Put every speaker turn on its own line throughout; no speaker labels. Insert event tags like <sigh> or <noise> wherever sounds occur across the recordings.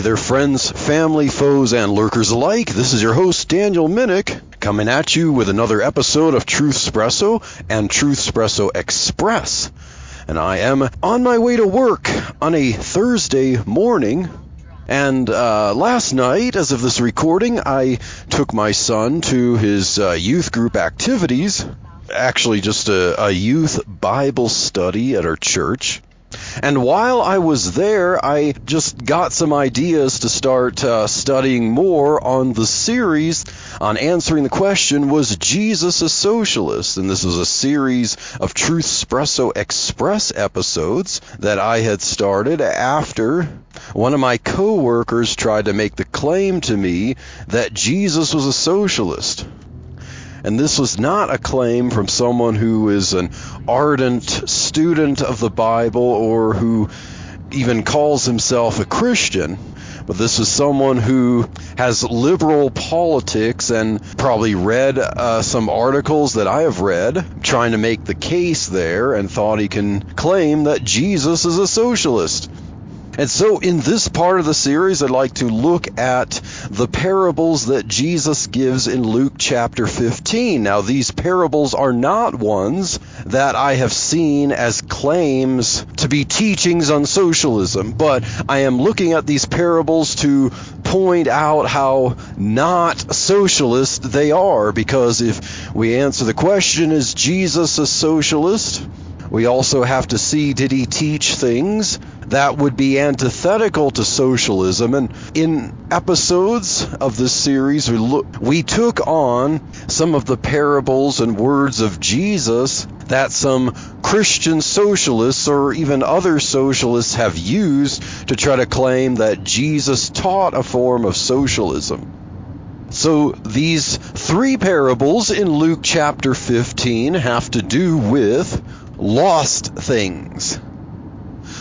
Hey there, friends, family, foes, and lurkers alike. This is your host, Daniel Minnick, coming at you with another episode of Truthspresso and Truthspresso Express. And I am on my way to work on a Thursday morning. And uh, last night, as of this recording, I took my son to his uh, youth group activities. Actually, just a, a youth Bible study at our church. And while I was there, I just got some ideas to start uh, studying more on the series on answering the question Was Jesus a socialist? And this was a series of Truthspresso Express episodes that I had started after one of my coworkers tried to make the claim to me that Jesus was a socialist. And this was not a claim from someone who is an ardent student of the Bible or who even calls himself a Christian. But this is someone who has liberal politics and probably read uh, some articles that I have read trying to make the case there and thought he can claim that Jesus is a socialist. And so, in this part of the series, I'd like to look at the parables that Jesus gives in Luke chapter 15. Now, these parables are not ones that I have seen as claims to be teachings on socialism, but I am looking at these parables to point out how not socialist they are, because if we answer the question, is Jesus a socialist? We also have to see did he teach things that would be antithetical to socialism. And in episodes of this series, we, look, we took on some of the parables and words of Jesus that some Christian socialists or even other socialists have used to try to claim that Jesus taught a form of socialism. So these three parables in Luke chapter 15 have to do with lost things.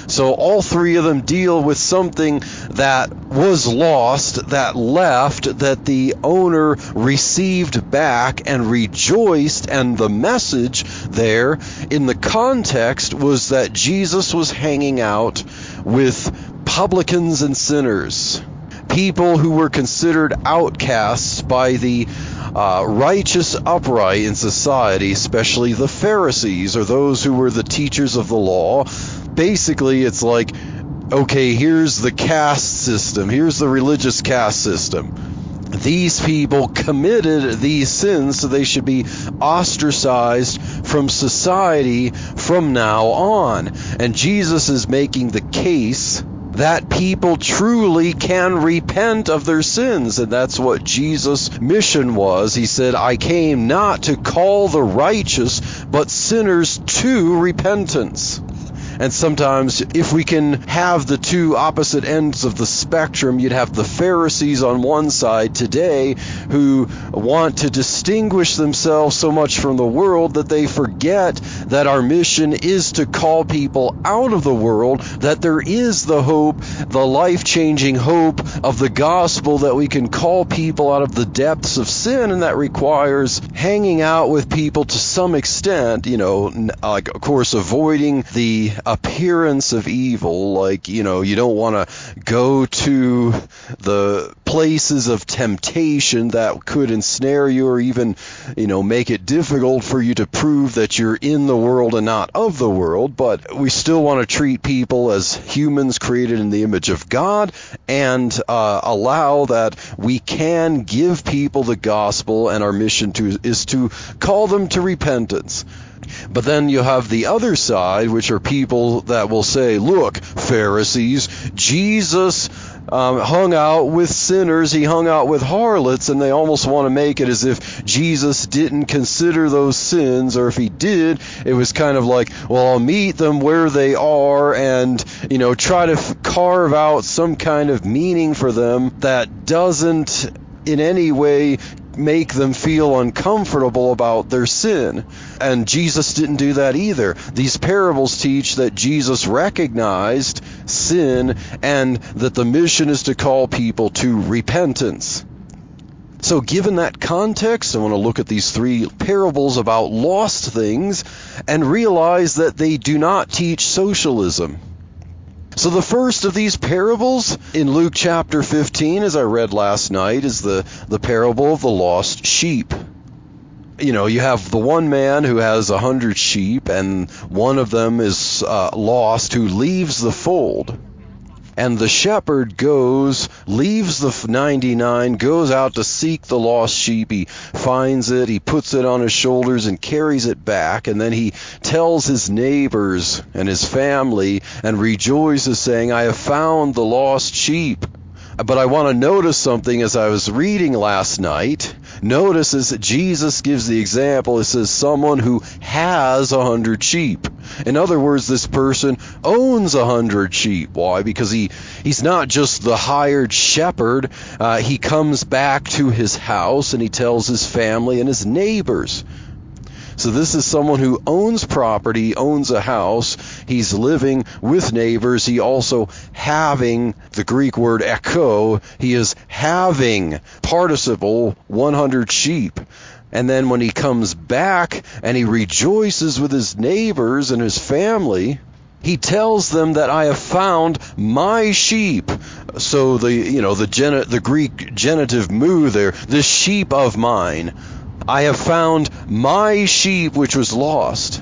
So all three of them deal with something that was lost, that left, that the owner received back and rejoiced. And the message there in the context was that Jesus was hanging out with publicans and sinners, people who were considered outcasts by the uh, righteous upright in society, especially the Pharisees or those who were the teachers of the law. Basically, it's like, okay, here's the caste system, here's the religious caste system. These people committed these sins, so they should be ostracized from society from now on. And Jesus is making the case that people truly can repent of their sins. And that's what Jesus' mission was. He said, I came not to call the righteous, but sinners to repentance. And sometimes, if we can have the two opposite ends of the spectrum, you'd have the Pharisees on one side today who want to distinguish themselves so much from the world that they forget that our mission is to call people out of the world, that there is the hope, the life changing hope of the gospel that we can call people out of the depths of sin, and that requires hanging out with people to some extent, you know, like, of course, avoiding the appearance of evil. Like, you know, you don't want to go to the places of temptation that could ensnare you or even, you know, make it difficult for you to prove that you're in the world and not of the world. But we still want to treat people as humans created in the image of God and uh, allow that we can give people the gospel and our mission to is to call them to repentance. But then you have the other side, which are people that will say, look, Pharisees, Jesus um, hung out with sinners, he hung out with harlots, and they almost want to make it as if Jesus didn't consider those sins, or if he did, it was kind of like, well, I'll meet them where they are and, you know, try to f- carve out some kind of meaning for them that doesn't in any way make them feel uncomfortable about their sin. And Jesus didn't do that either. These parables teach that Jesus recognized sin and that the mission is to call people to repentance. So, given that context, I want to look at these three parables about lost things and realize that they do not teach socialism. So, the first of these parables in Luke chapter 15, as I read last night, is the, the parable of the lost sheep. You know, you have the one man who has a hundred sheep, and one of them is uh, lost who leaves the fold. And the shepherd goes, leaves the 99, goes out to seek the lost sheep. He finds it, he puts it on his shoulders and carries it back. And then he tells his neighbors and his family and rejoices, saying, I have found the lost sheep. But I want to notice something as I was reading last night. Notice as Jesus gives the example, it says someone who has a hundred sheep. In other words, this person owns a hundred sheep. Why? Because he, he's not just the hired shepherd. Uh, he comes back to his house and he tells his family and his neighbors. So this is someone who owns property, owns a house. He's living with neighbors. He also having the Greek word echo. He is having participle 100 sheep. And then when he comes back and he rejoices with his neighbors and his family, he tells them that I have found my sheep. So the you know the gen- the Greek genitive mu there, this sheep of mine. I have found my sheep which was lost.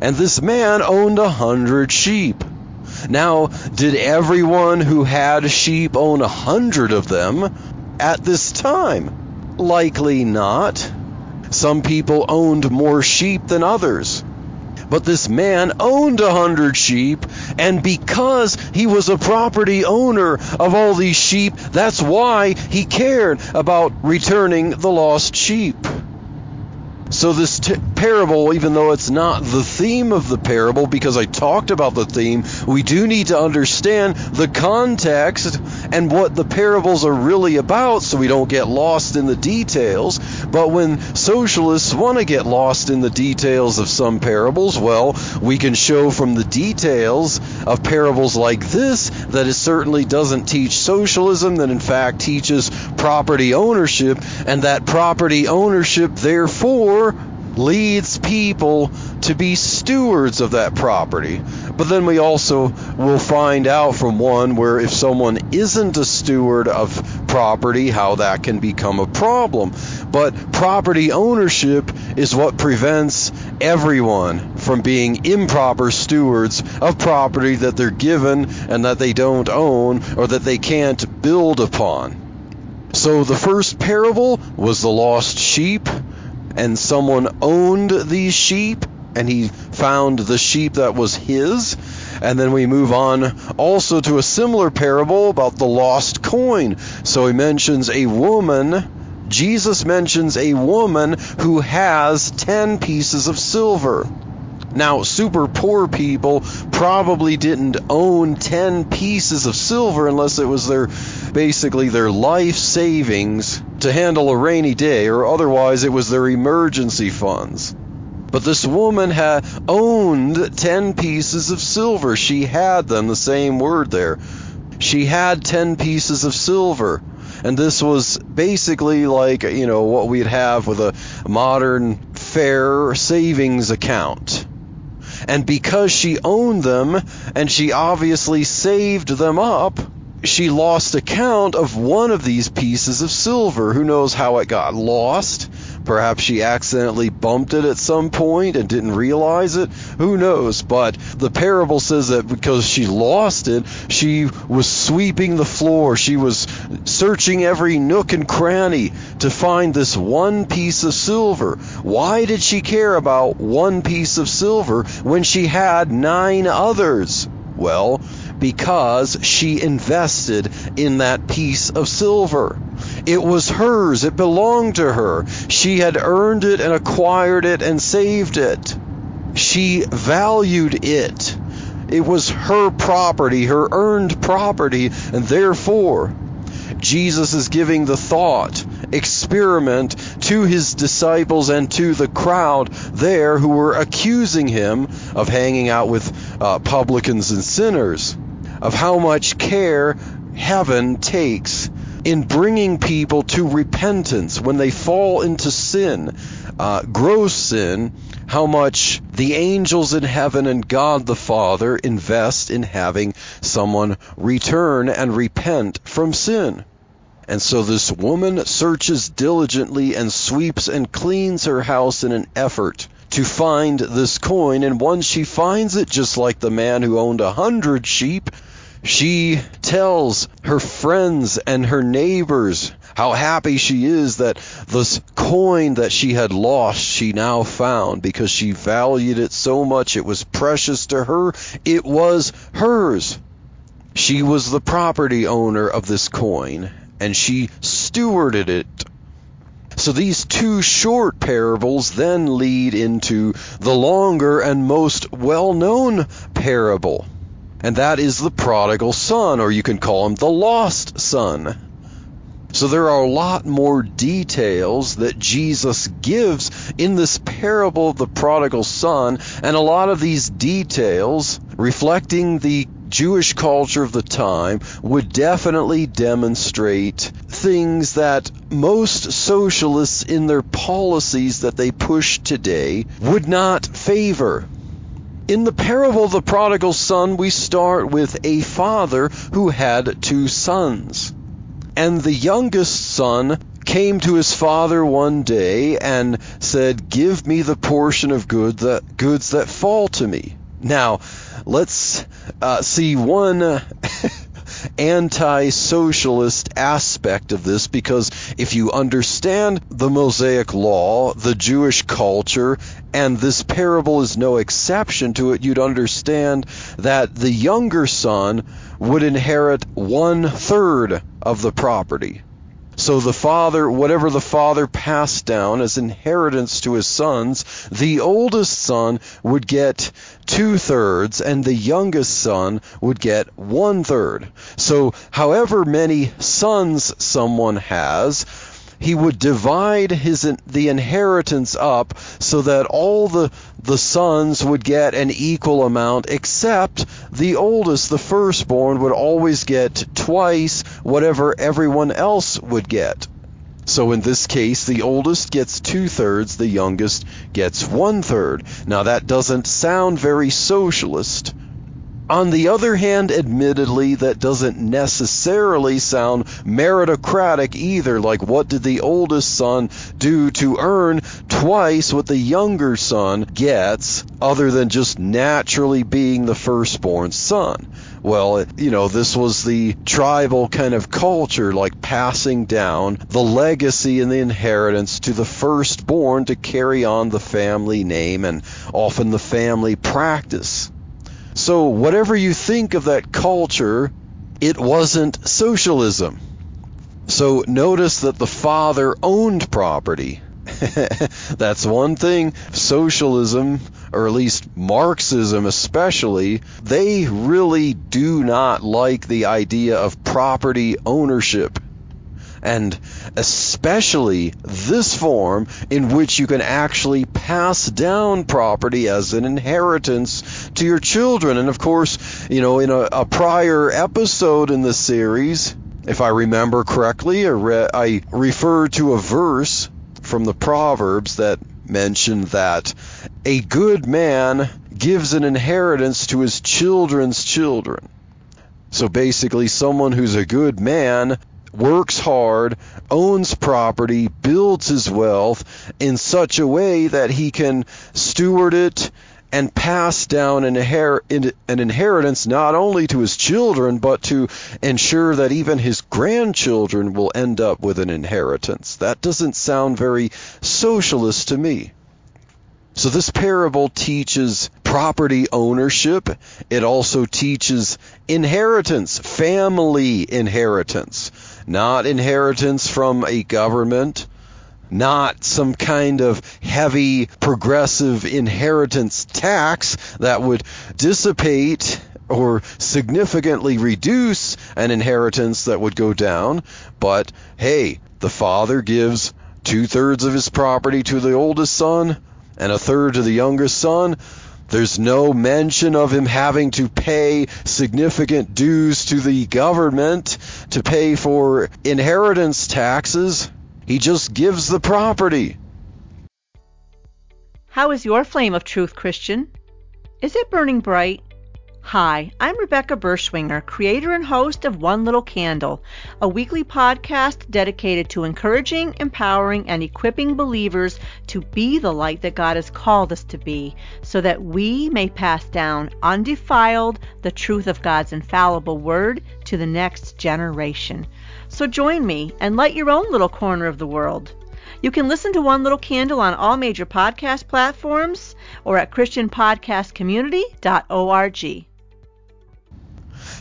And this man owned a hundred sheep. Now, did everyone who had sheep own a hundred of them at this time? Likely not. Some people owned more sheep than others. But this man owned a hundred sheep, and because he was a property owner of all these sheep, that's why he cared about returning the lost sheep. So, this t- parable, even though it's not the theme of the parable, because I talked about the theme, we do need to understand the context and what the parables are really about so we don't get lost in the details. But when socialists want to get lost in the details of some parables, well, we can show from the details of parables like this that it certainly doesn't teach socialism, that in fact teaches property ownership, and that property ownership, therefore, leads people to be stewards of that property. But then we also will find out from one where if someone isn't a steward of property, how that can become a problem. But property ownership is what prevents everyone from being improper stewards of property that they're given and that they don't own or that they can't build upon. So the first parable was the lost sheep and someone owned these sheep and he found the sheep that was his. And then we move on also to a similar parable about the lost coin. So he mentions a woman, Jesus mentions a woman who has 10 pieces of silver. Now, super poor people probably didn't own 10 pieces of silver unless it was their basically their life savings to handle a rainy day, or otherwise it was their emergency funds. But this woman had owned 10 pieces of silver. She had them, the same word there. She had 10 pieces of silver. And this was basically like, you know, what we'd have with a modern fair savings account. And because she owned them and she obviously saved them up, she lost account of one of these pieces of silver. Who knows how it got lost? Perhaps she accidentally bumped it at some point and didn't realize it. Who knows? But the parable says that because she lost it, she was sweeping the floor. She was searching every nook and cranny to find this one piece of silver. Why did she care about one piece of silver when she had nine others? Well, because she invested in that piece of silver. It was hers, it belonged to her. She had earned it and acquired it and saved it. She valued it. It was her property, her earned property, and therefore, Jesus is giving the thought experiment to his disciples and to the crowd there who were accusing him of hanging out with uh, publicans and sinners, of how much care heaven takes in bringing people to repentance when they fall into sin, uh, gross sin, how much the angels in heaven and God the Father invest in having someone return and repent from sin. And so this woman searches diligently and sweeps and cleans her house in an effort to find this coin. And once she finds it, just like the man who owned a hundred sheep, she tells her friends and her neighbors how happy she is that this coin that she had lost she now found because she valued it so much. It was precious to her. It was hers. She was the property owner of this coin and she stewarded it. So these two short parables then lead into the longer and most well-known parable and that is the prodigal son, or you can call him the lost son. So there are a lot more details that Jesus gives in this parable of the prodigal son, and a lot of these details, reflecting the Jewish culture of the time, would definitely demonstrate things that most socialists in their policies that they push today would not favor. In the parable of the prodigal son, we start with a father who had two sons. And the youngest son came to his father one day and said, Give me the portion of good that, goods that fall to me. Now, let's uh, see one <laughs> anti socialist aspect of this because if you understand the Mosaic law, the Jewish culture, and this parable is no exception to it, you'd understand that the younger son would inherit one third of the property. So the father, whatever the father passed down as inheritance to his sons, the oldest son would get two thirds and the youngest son would get one third. So however many sons someone has, he would divide his the inheritance up so that all the the sons would get an equal amount except the oldest the firstborn would always get twice whatever everyone else would get so in this case, the oldest gets two thirds, the youngest gets one third. Now that doesn't sound very socialist, on the other hand, admittedly, that doesn't necessarily sound meritocratic either. Like, what did the oldest son do to earn twice what the younger son gets, other than just naturally being the firstborn son? Well, you know, this was the tribal kind of culture, like passing down the legacy and the inheritance to the firstborn to carry on the family name and often the family practice. So, whatever you think of that culture, it wasn't socialism. So, notice that the father owned property. <laughs> That's one thing. Socialism, or at least Marxism especially, they really do not like the idea of property ownership and especially this form in which you can actually pass down property as an inheritance to your children. And of course, you know, in a, a prior episode in the series, if I remember correctly, I, re- I referred to a verse from the Proverbs that mentioned that a good man gives an inheritance to his children's children. So basically, someone who's a good man works hard, owns property, builds his wealth in such a way that he can steward it and pass down an, an, inheritance not only to his children, but to ensure that even his grandchildren will end up with an inheritance. That doesn't sound very socialist to me. So this parable teaches property ownership. It also teaches inheritance, family inheritance, not inheritance from a government, not some kind of heavy progressive inheritance tax that would dissipate or significantly reduce an inheritance that would go down. But hey, the father gives two thirds of his property to the oldest son and a third to the youngest son. There's no mention of him having to pay significant dues to the government to pay for inheritance taxes. He just gives the property.
How is your flame of truth, Christian? Is it burning bright? Hi, I'm Rebecca Berschwinger, creator and host of One Little Candle, a weekly podcast dedicated to encouraging, empowering, and equipping believers to be the light that God has called us to be, so that we may pass down undefiled the truth of God's infallible word to the next generation. So join me and light your own little corner of the world. You can listen to One Little Candle on all major podcast platforms or at ChristianPodcastCommunity.org.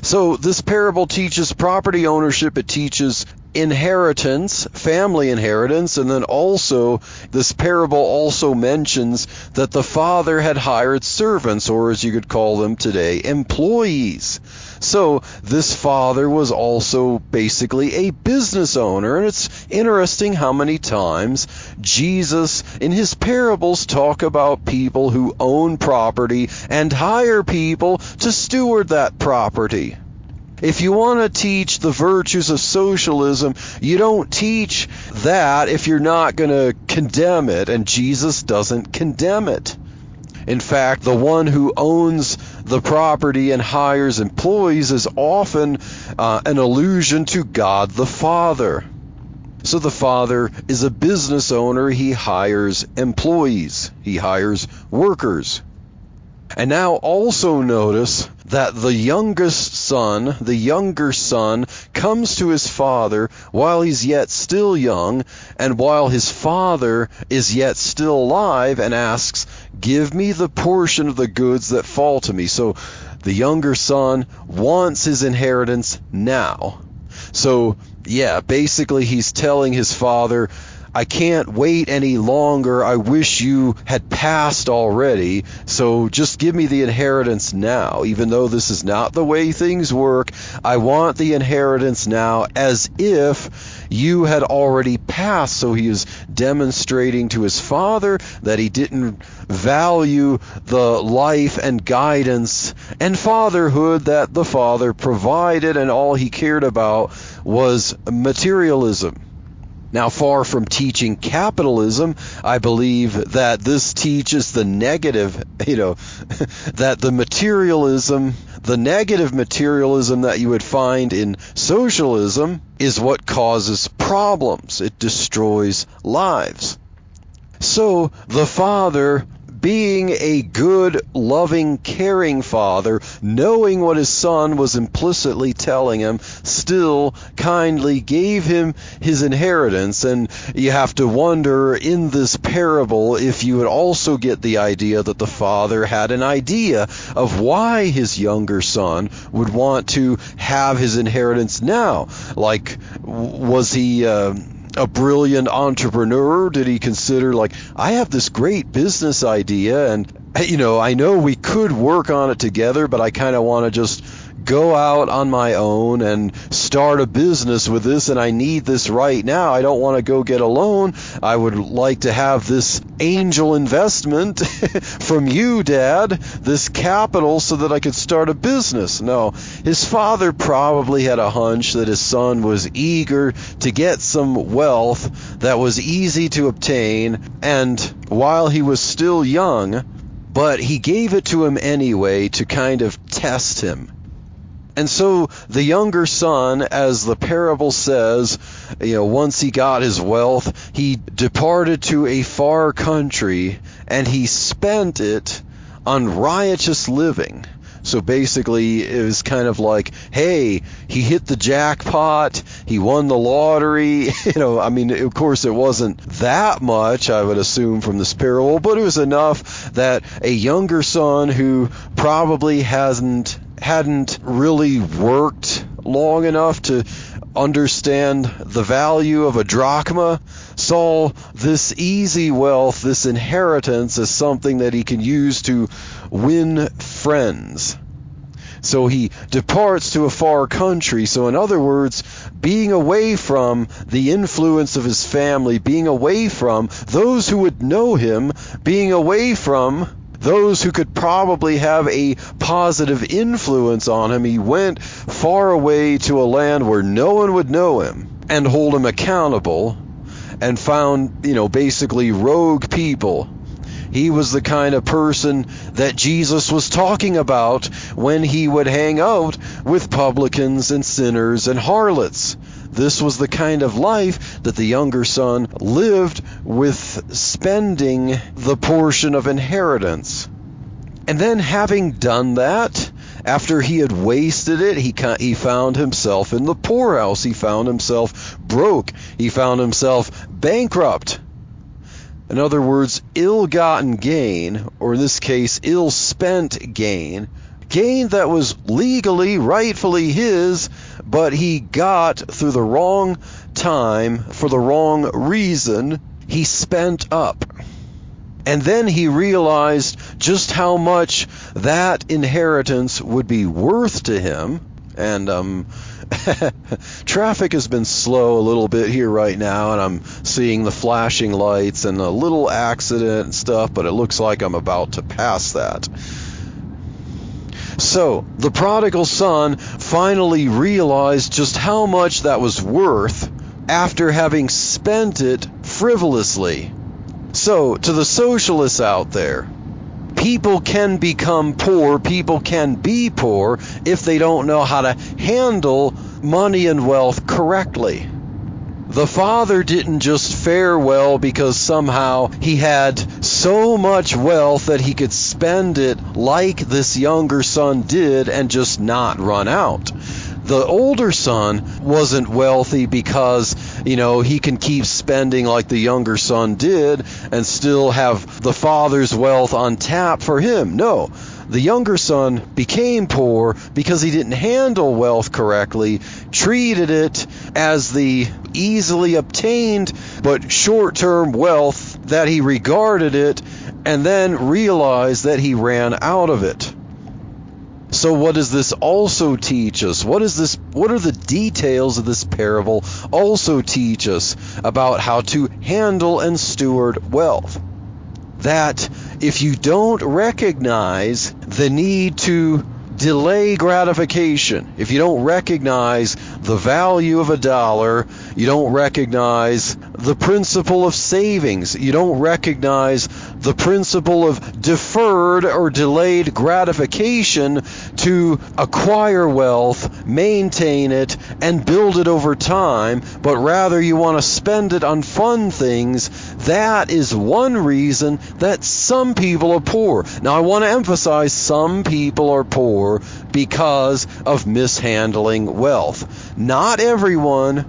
So this parable teaches property ownership, it teaches inheritance, family inheritance, and then also this parable also mentions that the father had hired servants, or as you could call them today, employees. So this father was also basically a business owner, and it's interesting how many times Jesus in his parables talk about people who own property and hire people to steward that property. If you want to teach the virtues of socialism, you don't teach that if you're not going to condemn it, and Jesus doesn't condemn it. In fact, the one who owns the property and hires employees is often uh, an allusion to God the Father. So the Father is a business owner, he hires employees, he hires workers. And now also notice that the youngest son, the younger son, comes to his father while he's yet still young and while his father is yet still alive and asks, Give me the portion of the goods that fall to me. So the younger son wants his inheritance now. So, yeah, basically he's telling his father, I can't wait any longer. I wish you had passed already. So just give me the inheritance now. Even though this is not the way things work, I want the inheritance now as if you had already passed. So he is demonstrating to his father that he didn't value the life and guidance and fatherhood that the father provided, and all he cared about was materialism. Now, far from teaching capitalism, I believe that this teaches the negative, <laughs> you know, <laughs> that the materialism, the negative materialism that you would find in socialism is what causes problems. It destroys lives. So the Father being a good, loving, caring father, knowing what his son was implicitly telling him, still kindly gave him his inheritance. And you have to wonder in this parable if you would also get the idea that the father had an idea of why his younger son would want to have his inheritance now. Like, was he. Uh, a brilliant entrepreneur? Did he consider, like, I have this great business idea and, you know, I know we could work on it together, but I kind of want to just go out on my own and start a business with this and I need this right now. I don't want to go get a loan. I would like to have this angel investment <laughs> from you, Dad, this capital so that I could start a business. No, his father probably had a hunch that his son was eager to get some wealth that was easy to obtain and while he was still young, but he gave it to him anyway to kind of test him and so the younger son, as the parable says, you know, once he got his wealth, he departed to a far country and he spent it on riotous living. So basically, it was kind of like, hey, he hit the jackpot, he won the lottery. <laughs> You know, I mean, of course, it wasn't that much, I would assume, from this parable, but it was enough that a younger son who probably hasn't hadn't really worked long enough to understand the value of a drachma saw this easy wealth, this inheritance, as something that he can use to win friends. So he departs to a far country. So, in other words, being away from the influence of his family, being away from those who would know him, being away from those who could probably have a positive influence on him, he went far away to a land where no one would know him and hold him accountable and found, you know, basically rogue people. He was the kind of person that Jesus was talking about when he would hang out with publicans and sinners and harlots. This was the kind of life that the younger son lived with spending the portion of inheritance. And then, having done that, after he had wasted it, he, he found himself in the poorhouse. He found himself broke. He found himself bankrupt. In other words, ill gotten gain, or in this case, ill spent gain, gain that was legally, rightfully his, but he got through the wrong time for the wrong reason, he spent up. And then he realized just how much that inheritance would be worth to him. And um, <laughs> traffic has been slow a little bit here right now, and I'm seeing the flashing lights and a little accident and stuff, but it looks like I'm about to pass that. So, the prodigal son finally realized just how much that was worth after having spent it frivolously. So, to the socialists out there, people can become poor, people can be poor if they don't know how to handle money and wealth correctly. The father didn't just fare well because somehow he had so much wealth that he could spend it like this younger son did and just not run out. The older son wasn't wealthy because, you know, he can keep spending like the younger son did and still have the father's wealth on tap for him. No. The younger son became poor because he didn't handle wealth correctly, treated it as the easily obtained but short term wealth that he regarded it, and then realized that he ran out of it. So what does this also teach us? What is this what are the details of this parable also teach us about how to handle and steward wealth? That if you don't recognize the need to delay gratification, if you don't recognize the value of a dollar, you don't recognize the principle of savings, you don't recognize the principle of deferred or delayed gratification to acquire wealth, maintain it, and build it over time, but rather you want to spend it on fun things, that is one reason that some people are poor. Now, I want to emphasize some people are poor because of mishandling wealth. Not everyone.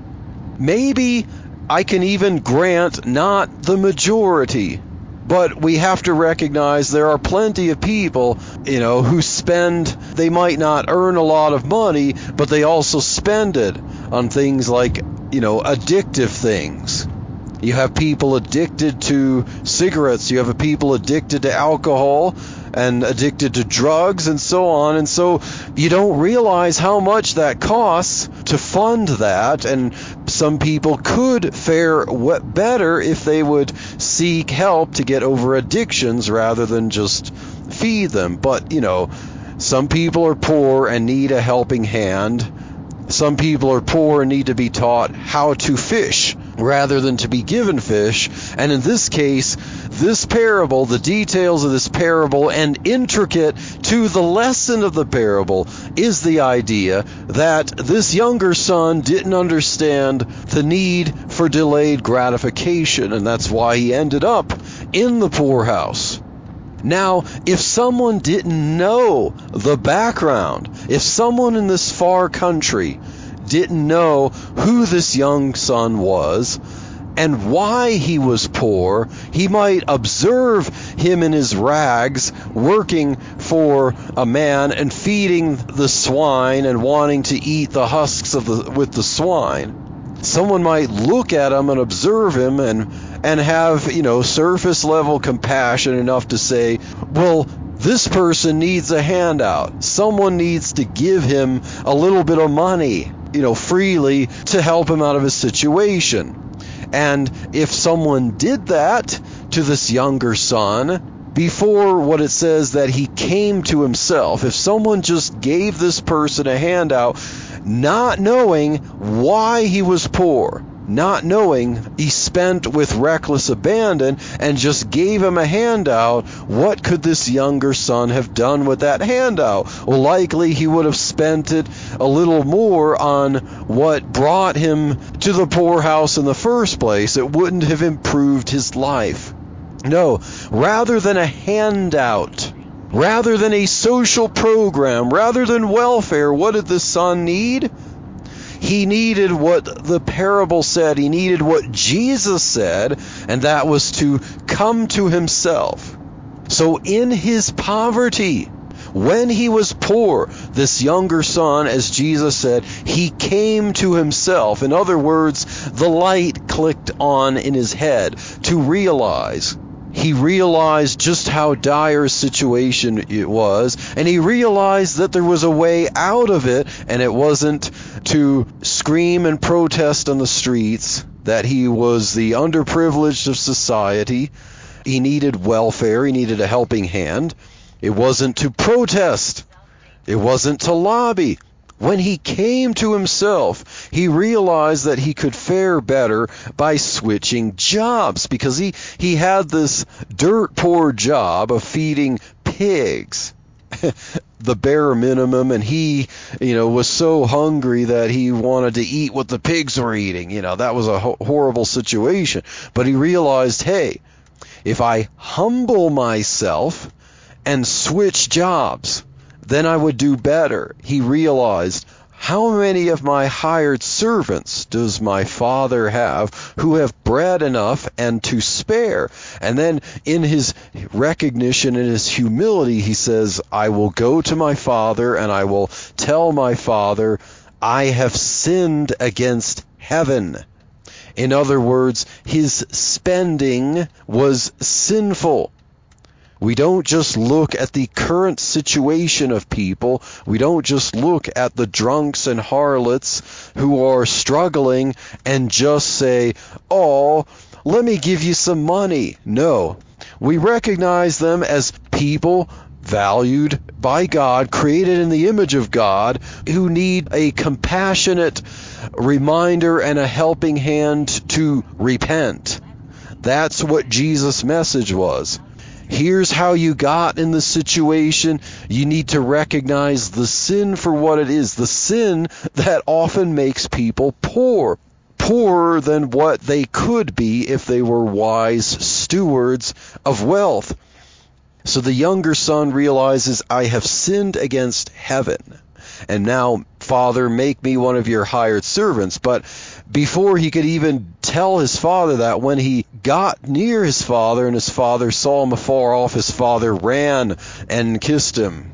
Maybe I can even grant not the majority. But we have to recognize there are plenty of people, you know, who spend, they might not earn a lot of money, but they also spend it on things like, you know, addictive things. You have people addicted to cigarettes, you have people addicted to alcohol, and addicted to drugs and so on. And so you don't realize how much that costs to fund that. And some people could fare better if they would seek help to get over addictions rather than just feed them. But, you know, some people are poor and need a helping hand. Some people are poor and need to be taught how to fish rather than to be given fish. And in this case, this parable, the details of this parable, and intricate to the lesson of the parable, is the idea that this younger son didn't understand the need for delayed gratification, and that's why he ended up in the poorhouse. Now, if someone didn't know the background, if someone in this far country didn't know who this young son was and why he was poor, he might observe him in his rags working for a man and feeding the swine and wanting to eat the husks of the with the swine. Someone might look at him and observe him and and have, you know, surface level compassion enough to say, well, this person needs a handout. Someone needs to give him a little bit of money, you know, freely to help him out of his situation. And if someone did that to this younger son, before what it says that he came to himself, if someone just gave this person a handout, not knowing why he was poor, not knowing he spent with reckless abandon and just gave him a handout, what could this younger son have done with that handout? Well, likely he would have spent it a little more on what brought him to the poorhouse in the first place. It wouldn't have improved his life. No, rather than a handout, rather than a social program, rather than welfare, what did the son need? He needed what the parable said. He needed what Jesus said, and that was to come to himself. So, in his poverty, when he was poor, this younger son, as Jesus said, he came to himself. In other words, the light clicked on in his head to realize he realized just how dire a situation it was, and he realized that there was a way out of it, and it wasn't to scream and protest on the streets that he was the underprivileged of society. He needed welfare, he needed a helping hand. It wasn't to protest, it wasn't to lobby. When he came to himself, he realized that he could fare better by switching jobs because he, he had this dirt poor job of feeding pigs. <laughs> the bare minimum and he you know was so hungry that he wanted to eat what the pigs were eating you know that was a ho- horrible situation but he realized hey if i humble myself and switch jobs then I would do better. He realized, how many of my hired servants does my father have who have bread enough and to spare? And then in his recognition and his humility, he says, I will go to my father and I will tell my father, I have sinned against heaven. In other words, his spending was sinful. We don't just look at the current situation of people. We don't just look at the drunks and harlots who are struggling and just say, oh, let me give you some money. No. We recognize them as people valued by God, created in the image of God, who need a compassionate reminder and a helping hand to repent. That's what Jesus' message was. Here's how you got in the situation. You need to recognize the sin for what it is the sin that often makes people poor. Poorer than what they could be if they were wise stewards of wealth. So the younger son realizes, I have sinned against heaven. And now, Father, make me one of your hired servants. But before he could even tell his father that, when he got near his father and his father saw him afar off, his father ran and kissed him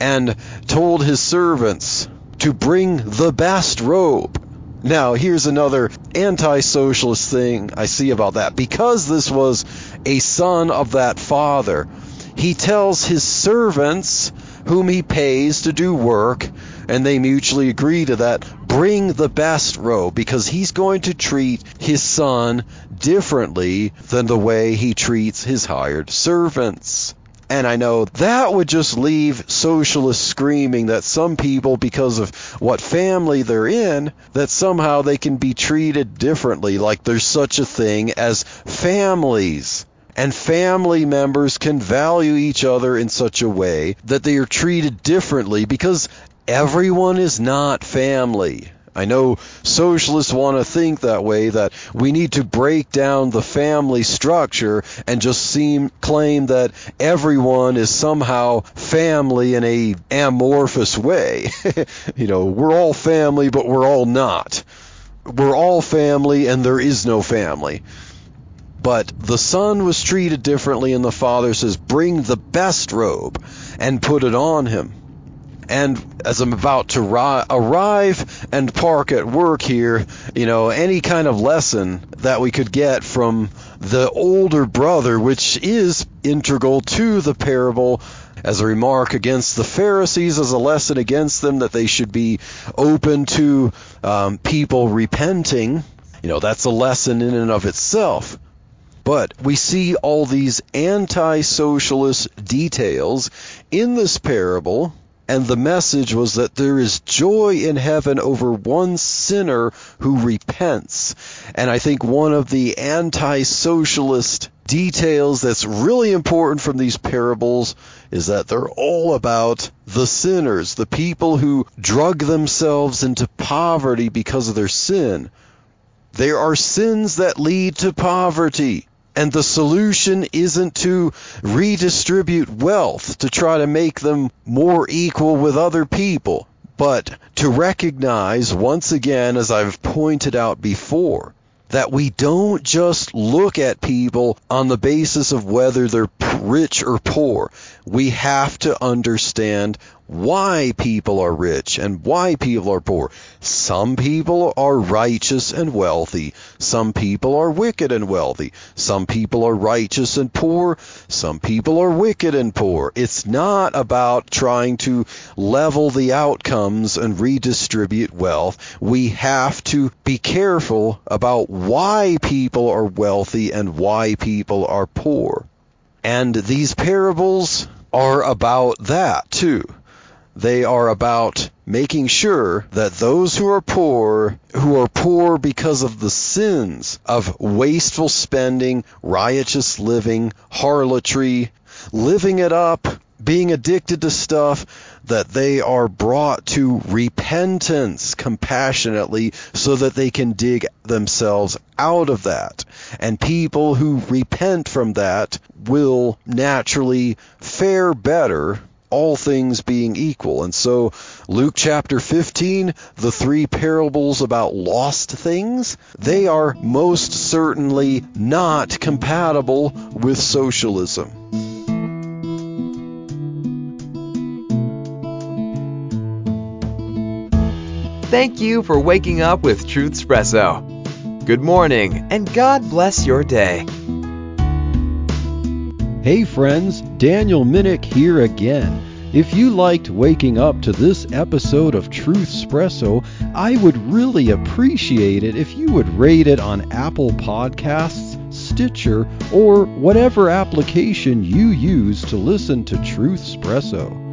and told his servants to bring the best robe. Now, here's another anti socialist thing I see about that. Because this was a son of that father, he tells his servants, whom he pays to do work, and they mutually agree to that, bring the best robe because he's going to treat his son differently than the way he treats his hired servants. And I know that would just leave socialists screaming that some people, because of what family they're in, that somehow they can be treated differently, like there's such a thing as families. And family members can value each other in such a way that they are treated differently because everyone is not family. I know socialists want to think that way that we need to break down the family structure and just seem claim that everyone is somehow family in a amorphous way. <laughs> you know, we're all family but we're all not. We're all family and there is no family. But the son was treated differently and the father says, "Bring the best robe and put it on him." And as I'm about to ri- arrive and park at work here, you know, any kind of lesson that we could get from the older brother, which is integral to the parable, as a remark against the Pharisees, as a lesson against them that they should be open to um, people repenting. You know, that's a lesson in and of itself. But we see all these anti socialist details in this parable and the message was that there is joy in heaven over one sinner who repents. And I think one of the anti socialist details that's really important from these parables is that they're all about the sinners, the people who drug themselves into poverty because of their sin. There are sins that lead to poverty. And the solution isn't to redistribute wealth to try to make them more equal with other people, but to recognize, once again, as I've pointed out before, that we don't just look at people on the basis of whether they're rich or poor. We have to understand why people are rich and why people are poor. Some people are righteous and wealthy. Some people are wicked and wealthy. Some people are righteous and poor. Some people are wicked and poor. It's not about trying to level the outcomes and redistribute wealth. We have to be careful about why people are wealthy and why people are poor. And these parables are about that too. They are about making sure that those who are poor, who are poor because of the sins of wasteful spending, riotous living, harlotry, living it up, being addicted to stuff, that they are brought to repentance compassionately so that they can dig themselves out of that. And people who repent from that will naturally fare better all things being equal. And so, Luke chapter 15, the three parables about lost things, they are most certainly not compatible with socialism.
Thank you for waking up with Truthspresso. Good morning, and God bless your day.
Hey friends, Daniel Minnick here again. If you liked waking up to this episode of Truthspresso, I would really appreciate it if you would rate it on Apple Podcasts, Stitcher, or whatever application you use to listen to Truthspresso.